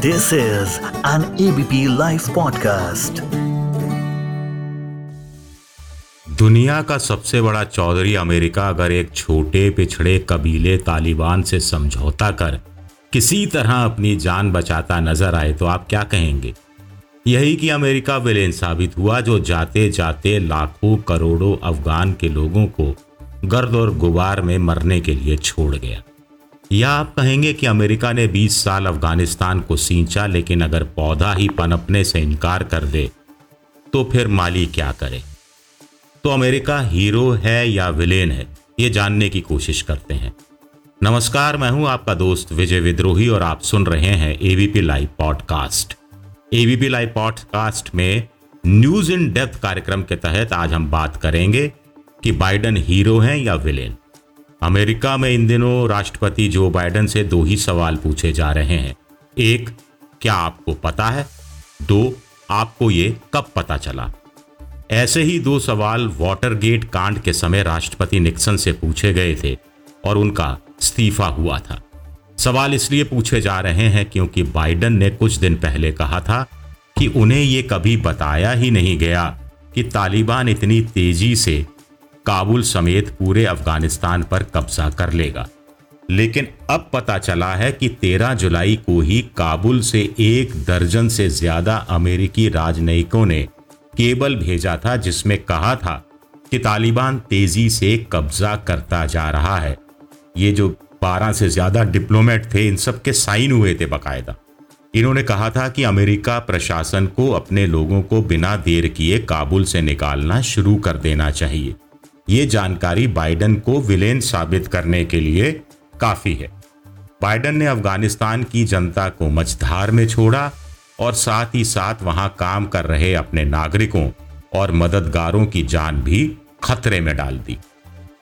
This is an ABP Life podcast. दुनिया का सबसे बड़ा चौधरी अमेरिका अगर एक छोटे पिछड़े कबीले तालिबान से समझौता कर किसी तरह अपनी जान बचाता नज़र आए तो आप क्या कहेंगे यही कि अमेरिका विलेन साबित हुआ जो जाते जाते लाखों करोड़ों अफगान के लोगों को गर्द और गुबार में मरने के लिए छोड़ गया या आप कहेंगे कि अमेरिका ने 20 साल अफ़गानिस्तान को सींचा, लेकिन अगर पौधा ही पनपने से इनकार कर दे तो फिर माली क्या करे? तो अमेरिका हीरो है या विलेन है, ये जानने की कोशिश करते हैं। नमस्कार, मैं हूँ आपका दोस्त विजय विद्रोही और आप सुन रहे हैं ABP Live podcast ABP Live podcast में न्यूज़ इन डेप्थ कार्यक्रम के तहत आज हम बात करेंगे कि बाइडन हीरो हैं या विलेन। अमेरिका में इन दिनों राष्ट्रपति जो बाइडन से दो ही सवाल पूछे जा रहे हैं। एक, क्या आपको पता है? दो, आपको ये कब पता चला? ऐसे ही दो सवाल वाटरगेट कांड के समय राष्ट्रपति निक्सन से पूछे गए थे और उनका इस्तीफा हुआ था। सवाल इसलिए पूछे जा रहे हैं क्योंकि बाइडन ने कुछ दिन पहले कहा था कि उन्हें ये कभी बताया ही नहीं गया कि तालिबान इतनी तेज़ी से काबुल समेत पूरे अफ़गानिस्तान पर कब्जा कर लेगा। लेकिन अब पता चला है कि 13 जुलाई को ही काबुल से एक दर्जन से ज़्यादा अमेरिकी राजनयिकों ने केबल भेजा था, जिसमें कहा था कि तालिबान तेज़ी से कब्जा करता जा रहा है। ये जो 12 से ज़्यादा डिप्लोमेट थे, इन सब के साइन हुए थे बकायदा। इन्होंने कहा था कि अमेरिका प्रशासन को अपने लोगों को बिना देर किए काबुल से निकालना शुरू कर देना चाहिए। ये जानकारी बाइडन को विलेन साबित करने के लिए काफ़ी है। बाइडन ने अफ़गानिस्तान की जनता को मझधार में छोड़ा और साथ ही साथ वहाँ काम कर रहे अपने नागरिकों और मददगारों की जान भी खतरे में डाल दी।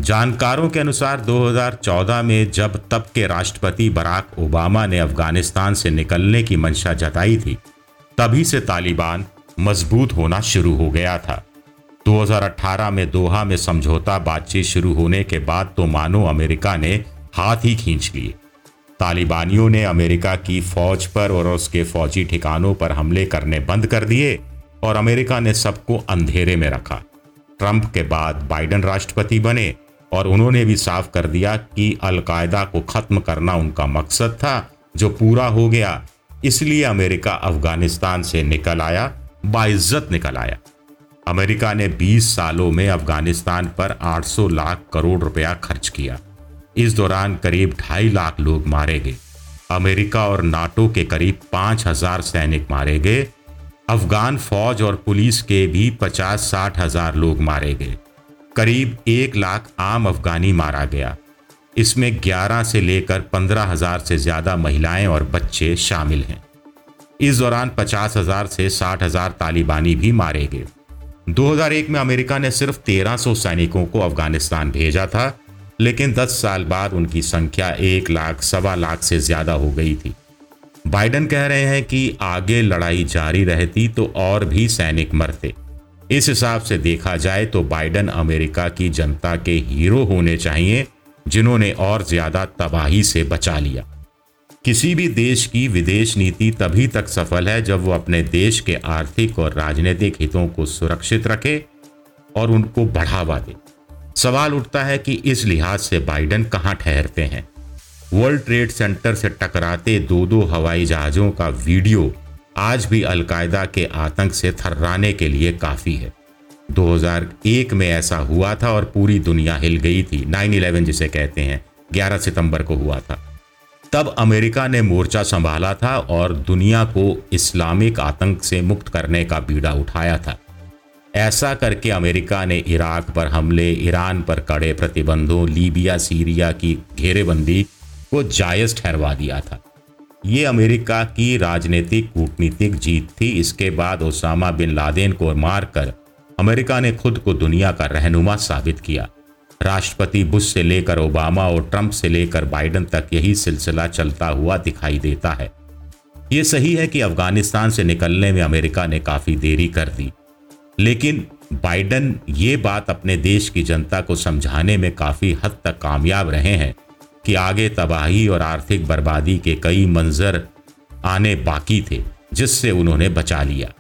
जानकारों के अनुसार 2014 में जब तब के राष्ट्रपति बराक ओबामा ने अफ़गानिस्तान से निकलने की मंशा जताई थी, तभी से तालिबान मज़बूत होना शुरू हो गया था। 2018 में दोहा में समझौता बातचीत शुरू होने के बाद तो मानो अमेरिका ने हाथ ही खींच लिए। तालिबानियों ने अमेरिका की फौज पर और उसके फौजी ठिकानों पर हमले करने बंद कर दिए और अमेरिका ने सबको अंधेरे में रखा। ट्रंप के बाद बाइडन राष्ट्रपति बने और उन्होंने भी साफ़ कर दिया कि अलकायदा को खत्म करना उनका मकसद था, जो पूरा हो गया। इसलिए अमेरिका अफ़गानिस्तान से निकल आया, बाइज्जत निकल आया। अमेरिका ने 20 सालों में अफ़गानिस्तान पर 800 लाख करोड़ रुपया खर्च किया। इस दौरान करीब ढाई लाख लोग मारे गए। अमेरिका और नाटो के करीब पाँच हज़ार सैनिक मारे गए। अफगान फौज और पुलिस के भी पचास साठ हज़ार लोग मारे गए। करीब एक लाख आम अफगानी मारा गया। इसमें 11 से लेकर पंद्रह हज़ार से ज़्यादा महिलाएँ और बच्चे शामिल हैं। इस दौरान पचास हज़ार से साठ हज़ार तालिबानी भी मारे गए। 2001 में अमेरिका ने सिर्फ़ 1300 सैनिकों को अफ़गानिस्तान भेजा था, लेकिन 10 साल बाद उनकी संख्या एक लाख, सवा लाख से ज़्यादा हो गई थी। बाइडन कह रहे हैं कि आगे लड़ाई जारी रहती तो और भी सैनिक मरते। इस हिसाब से देखा जाए तो बाइडन अमेरिका की जनता के हीरो होने चाहिए, जिन्होंने और ज़्यादा तबाही से बचा लिया। किसी भी देश की विदेश नीति तभी तक सफल है जब वो अपने देश के आर्थिक और राजनीतिक हितों को सुरक्षित रखे और उनको बढ़ावा दे। सवाल उठता है कि इस लिहाज से बाइडन कहाँ ठहरते हैं? वर्ल्ड ट्रेड सेंटर से टकराते दो दो हवाई जहाज़ों का वीडियो आज भी अलकायदा के आतंक से थर्राने के लिए काफ़ी है। 2001 में ऐसा हुआ था और पूरी दुनिया हिल गई थी। 9/11 जिसे कहते हैं 11 सितंबर को हुआ था। तब अमेरिका ने मोर्चा संभाला था और दुनिया को इस्लामिक आतंक से मुक्त करने का बीड़ा उठाया था। ऐसा करके अमेरिका ने इराक पर हमले, ईरान पर कड़े प्रतिबंधों, लीबिया, सीरिया की घेरेबंदी को जायज़ ठहरवा दिया था। ये अमेरिका की राजनीतिक कूटनीतिक जीत थी। इसके बाद ओसामा बिन लादेन को मारकर अमेरिका ने खुद को दुनिया का रहनुमा साबित किया। राष्ट्रपति बुश से लेकर ओबामा और ट्रंप से लेकर बाइडन तक यही सिलसिला चलता हुआ दिखाई देता है। ये सही है कि अफ़गानिस्तान से निकलने में अमेरिका ने काफ़ी देरी कर दी, लेकिन बाइडन ये बात अपने देश की जनता को समझाने में काफ़ी हद तक कामयाब रहे हैं कि आगे तबाही और आर्थिक बर्बादी के कई मंजर आने बाकी थे, जिससे उन्होंने बचा लिया।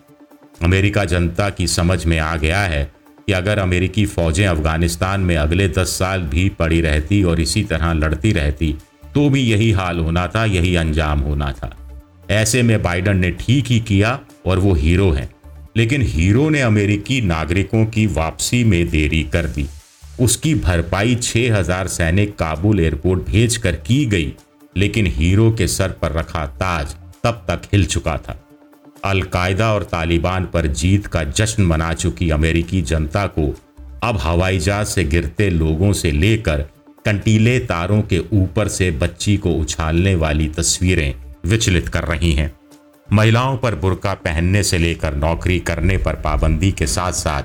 अमेरिका जनता की समझ में आ गया है कि अगर अमेरिकी फौजें अफ़गानिस्तान में अगले दस साल भी पड़ी रहती और इसी तरह लड़ती रहती तो भी यही हाल होना था, यही अंजाम होना था। ऐसे में बाइडन ने ठीक ही किया और वो हीरो हैं। लेकिन हीरो ने अमेरिकी नागरिकों की वापसी में देरी कर दी। उसकी भरपाई 6000 सैनिक काबुल एयरपोर्ट भेज कर की गई, लेकिन हीरो के सर पर रखा ताज तब तक हिल चुका था। अलकायदा और तालिबान पर जीत का जश्न मना चुकी अमेरिकी जनता को अब हवाई जहाज़ से गिरते लोगों से लेकर कंटीले तारों के ऊपर से बच्ची को उछालने वाली तस्वीरें विचलित कर रही हैं। महिलाओं पर बुरका पहनने से लेकर नौकरी करने पर पाबंदी के साथ साथ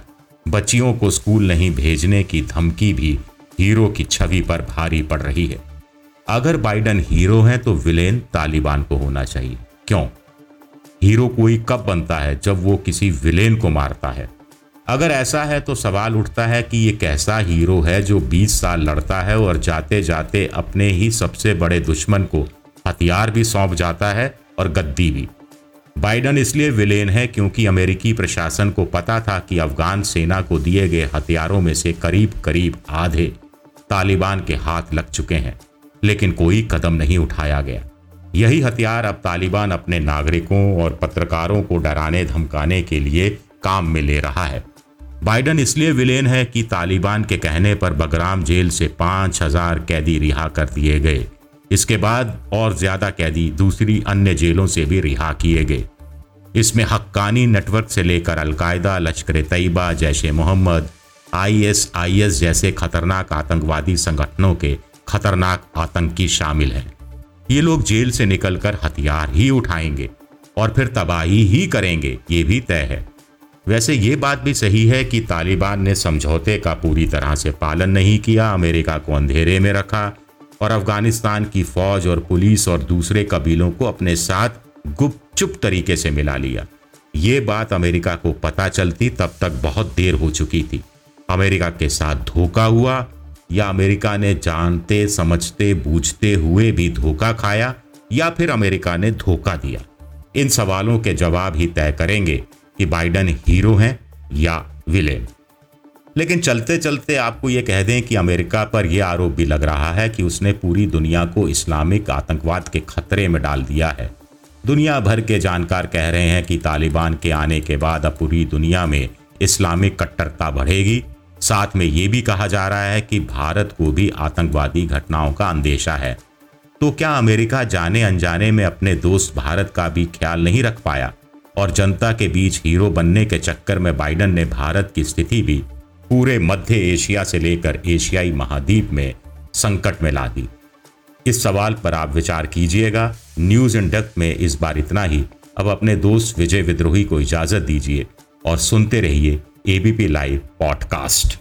बच्चियों को स्कूल नहीं भेजने की धमकी भी हीरो की छवि पर भारी पड़ रही है। अगर बाइडन हीरो हैं तो विलेन तालिबान को होना चाहिए। क्यों? हीरो कोई कब बनता है जब वो किसी विलेन को मारता है? अगर ऐसा है तो सवाल उठता है कि ये कैसा हीरो है जो 20 साल लड़ता है और जाते जाते अपने ही सबसे बड़े दुश्मन को हथियार भी सौंप जाता है और गद्दी भी। बाइडन इसलिए विलेन है क्योंकि अमेरिकी प्रशासन को पता था कि अफगान सेना को दिए गए हथियारों में से करीब करीब आधे तालिबान के हाथ लग चुके हैं, लेकिन कोई कदम नहीं उठाया गया। यही हथियार अब तालिबान अपने नागरिकों और पत्रकारों को डराने, धमकाने के लिए काम में ले रहा है। बाइडन इसलिए विलेन है कि तालिबान के कहने पर बगराम जेल से पाँच हज़ार कैदी रिहा कर दिए गए। इसके बाद और ज़्यादा कैदी दूसरी अन्य जेलों से भी रिहा किए गए। इसमें हक्कानी नेटवर्क से लेकर अलकायदा, लश्कर तैयबा, जैश मोहम्मद, आईएसआईएस जैसे खतरनाक आतंकवादी संगठनों के खतरनाक आतंकी शामिल हैं। ये लोग जेल से निकलकर हथियार ही उठाएँगे और फिर तबाही ही करेंगे, ये भी तय है। वैसे ये बात भी सही है कि तालिबान ने समझौते का पूरी तरह से पालन नहीं किया, अमेरिका को अंधेरे में रखा और अफ़गानिस्तान की फौज और पुलिस और दूसरे कबीलों को अपने साथ गुपचुप तरीके से मिला लिया। ये बात अमेरिका को पता चलती तब तक बहुत देर हो चुकी थी। अमेरिका के साथ धोखा हुआ या अमेरिका ने जानते, समझते, बूझते हुए भी धोखा खाया, या फिर अमेरिका ने धोखा दिया? इन सवालों के जवाब ही तय करेंगे कि बाइडन हीरो हैं या विलेन। लेकिन चलते चलते आपको यह कह दें कि अमेरिका पर यह आरोप भी लग रहा है कि उसने पूरी दुनिया को इस्लामिक आतंकवाद के खतरे में डाल दिया है। दुनिया भर के जानकार कह रहे हैं कि तालिबान के आने के बाद अब पूरी दुनिया में इस्लामिक कट्टरता बढ़ेगी साथ में ये भी कहा जा रहा है कि भारत को भी आतंकवादी घटनाओं का अंदेशा है। तो क्या अमेरिका जाने अनजाने में अपने दोस्त भारत का भी ख्याल नहीं रख पाया? और जनता के बीच हीरो बनने के चक्कर में बाइडन ने भारत की स्थिति भी पूरे मध्य एशिया से लेकर एशियाई महाद्वीप में संकट में ला दी। इस सवाल पर आप विचार कीजिएगा। न्यूज़ इन डेप्थ में इस बार इतना ही। अब अपने दोस्त विजय विद्रोही को इजाज़त दीजिए और सुनते रहिए ABP Live podcast